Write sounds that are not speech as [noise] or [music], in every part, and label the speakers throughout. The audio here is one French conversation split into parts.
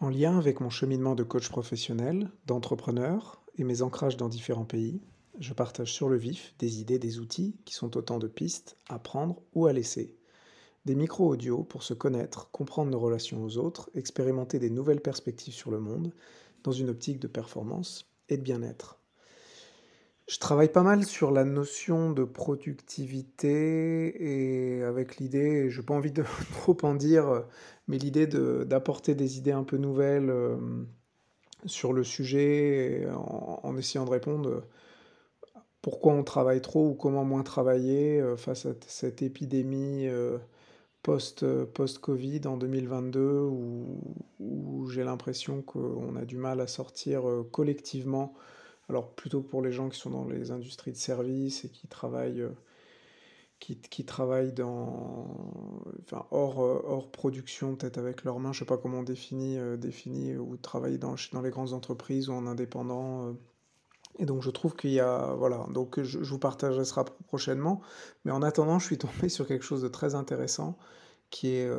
Speaker 1: En lien avec mon cheminement de coach professionnel, d'entrepreneur et mes ancrages dans différents pays, je partage sur le vif des idées, des outils qui sont autant de pistes à prendre ou à laisser. Des micro-audios pour se connaître, comprendre nos relations aux autres, expérimenter des nouvelles perspectives sur le monde dans une optique de performance et de bien-être. Je travaille pas mal sur la notion de productivité et avec l'idée, je n'ai pas envie de [laughs] trop en dire, mais l'idée d'apporter des idées un peu nouvelles euh, sur le sujet en, essayant de répondre pourquoi on travaille trop ou comment moins travailler euh, face à cette épidémie euh, post, post-Covid en 2022 où, où j'ai l'impression qu'on a du mal à sortir collectivement alors plutôt pour les gens qui sont dans les industries de services et qui travaillent, euh, qui, travaillent dans, enfin, hors, euh, hors production, peut-être avec leurs mains, je ne sais pas comment on définit, euh, définit ou travailler dans, dans les grandes entreprises ou en indépendant. et donc je trouve qu'il y a, voilà, donc je, je, vous partagerai ça prochainement. Mais en attendant, je suis tombé sur quelque chose de très intéressant qui est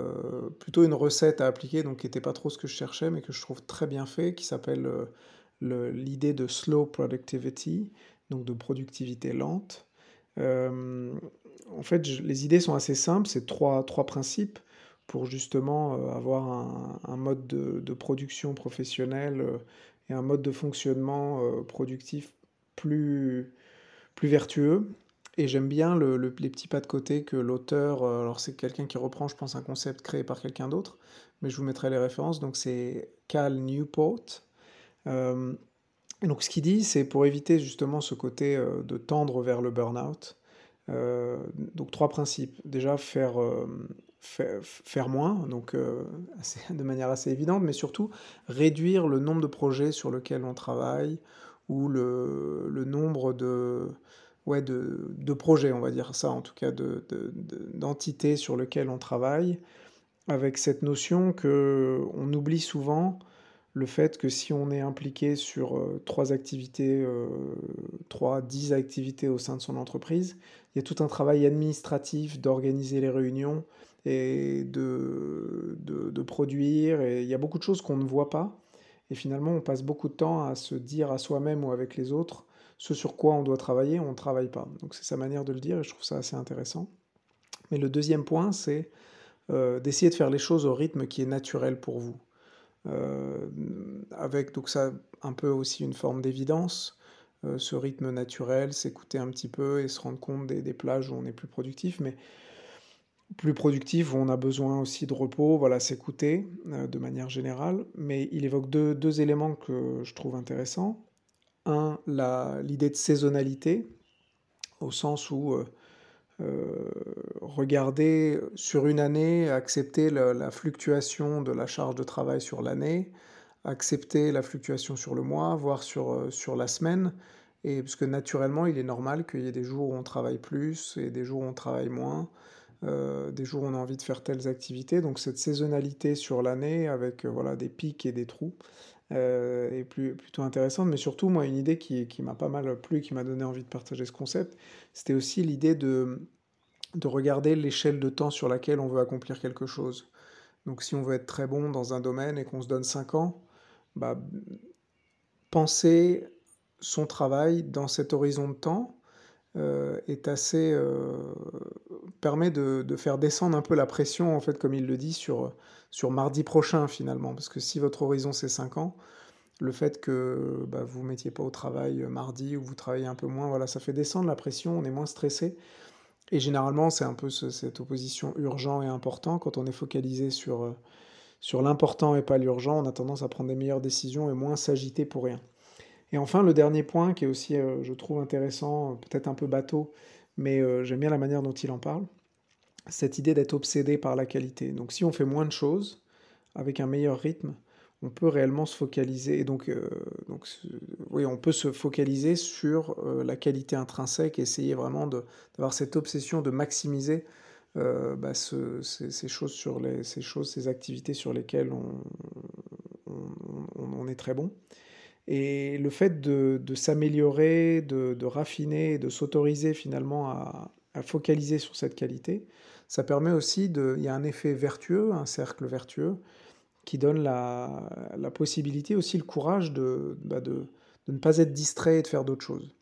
Speaker 1: plutôt une recette à appliquer, donc qui n'était pas trop ce que je cherchais, mais que je trouve très bien fait, qui s'appelle l'idée de slow productivity, donc de productivité lente. Euh, en fait, les idées sont assez simples, c'est trois, trois principes pour justement euh, avoir un, mode de, production professionnelle euh, et un mode de fonctionnement productif plus, plus vertueux. Et j'aime bien le, les petits pas de côté que l'auteur, alors c'est quelqu'un qui reprend, je pense, un concept créé par quelqu'un d'autre, mais je vous mettrai les références. Donc c'est Cal Newport, donc ce qu'il dit, c'est pour éviter justement ce côté euh, de tendre vers le burn-out. Euh, donc trois principes. Déjà faire, faire, moins, donc de manière assez évidente, mais surtout réduire le nombre de projets sur lesquels on travaille ou le, le nombre de, ouais, de, de, projets, on va dire ça, en tout cas d'entités de, sur lesquelles on travaille, avec cette notion que on oublie souvent le fait que si on est impliqué sur euh, trois activités, euh, trois, dix activités au sein de son entreprise, il y a tout un travail administratif d'organiser les réunions et de, de, produire, et il y a beaucoup de choses qu'on ne voit pas. Et finalement, on passe beaucoup de temps à se dire à soi-même ou avec les autres ce sur quoi on doit travailler, on ne travaille pas. Donc c'est sa manière de le dire et je trouve ça assez intéressant. Mais le deuxième point, c'est euh, d'essayer de faire les choses au rythme qui est naturel pour vous. Euh, avec donc ça un peu aussi une forme d'évidence, euh, ce rythme naturel, s'écouter un petit peu et se rendre compte des, plages où on est plus productif, mais plus productif où on a besoin aussi de repos, voilà, s'écouter euh, de manière générale. Mais il évoque deux, éléments que je trouve intéressants. Un, l'idée de saisonnalité, au sens où euh, regarder sur une année, accepter la, fluctuation de la charge de travail sur l'année, accepter la fluctuation sur le mois, voire sur, euh, sur la semaine. Et parce que naturellement, il est normal qu'il y ait des jours où on travaille plus et des jours où on travaille moins, euh, des jours où on a envie de faire telles activités. Donc cette saisonnalité sur l'année avec voilà des pics et des trous, euh, est plus, plutôt intéressante. Mais surtout, moi, une idée qui, qui m'a pas mal plu, qui m'a donné envie de partager ce concept, c'était aussi l'idée de, de regarder l'échelle de temps sur laquelle on veut accomplir quelque chose. Donc si on veut être très bon dans un domaine et qu'on se donne 5 ans, bah, penser son travail dans cet horizon de temps euh, est assez euh, permet de, faire descendre un peu la pression en fait comme il le dit sur sur mardi prochain finalement. Parce que si votre horizon c'est 5 ans, le fait que bah, vous ne mettiez pas au travail euh, mardi ou vous travaillez un peu moins, voilà, ça fait descendre la pression, on est moins stressé. Et généralement, c'est un peu cette opposition urgent et important. Quand on est focalisé sur, euh, sur l'important et pas l'urgent, on a tendance à prendre des meilleures décisions et moins s'agiter pour rien. Et enfin, le dernier point qui est aussi, euh, je trouve intéressant, peut-être un peu bateau, mais j'aime bien la manière dont il en parle, cette idée d'être obsédé par la qualité. Donc si on fait moins de choses, avec un meilleur rythme, on peut réellement se focaliser. Et donc, euh, oui, on peut se focaliser sur euh, la qualité intrinsèque, essayer vraiment d'avoir cette obsession de maximiser euh, bah, ces choses, ces activités sur lesquelles on, on, est très bon. Et le fait de, s'améliorer, de, raffiner, de s'autoriser finalement à, focaliser sur cette qualité, ça permet aussi de... Il y a un effet vertueux, un cercle vertueux, qui donne la, possibilité aussi, le courage bah, de, de, ne pas être distrait et de faire d'autres choses.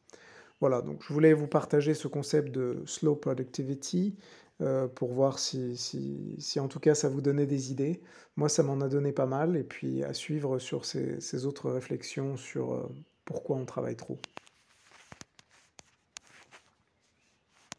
Speaker 1: Voilà, donc je voulais vous partager ce concept de slow productivity euh, pour voir si, en tout cas ça vous donnait des idées. Moi, ça m'en a donné pas mal, et puis à suivre sur ces, ces autres réflexions sur euh, pourquoi on travaille trop.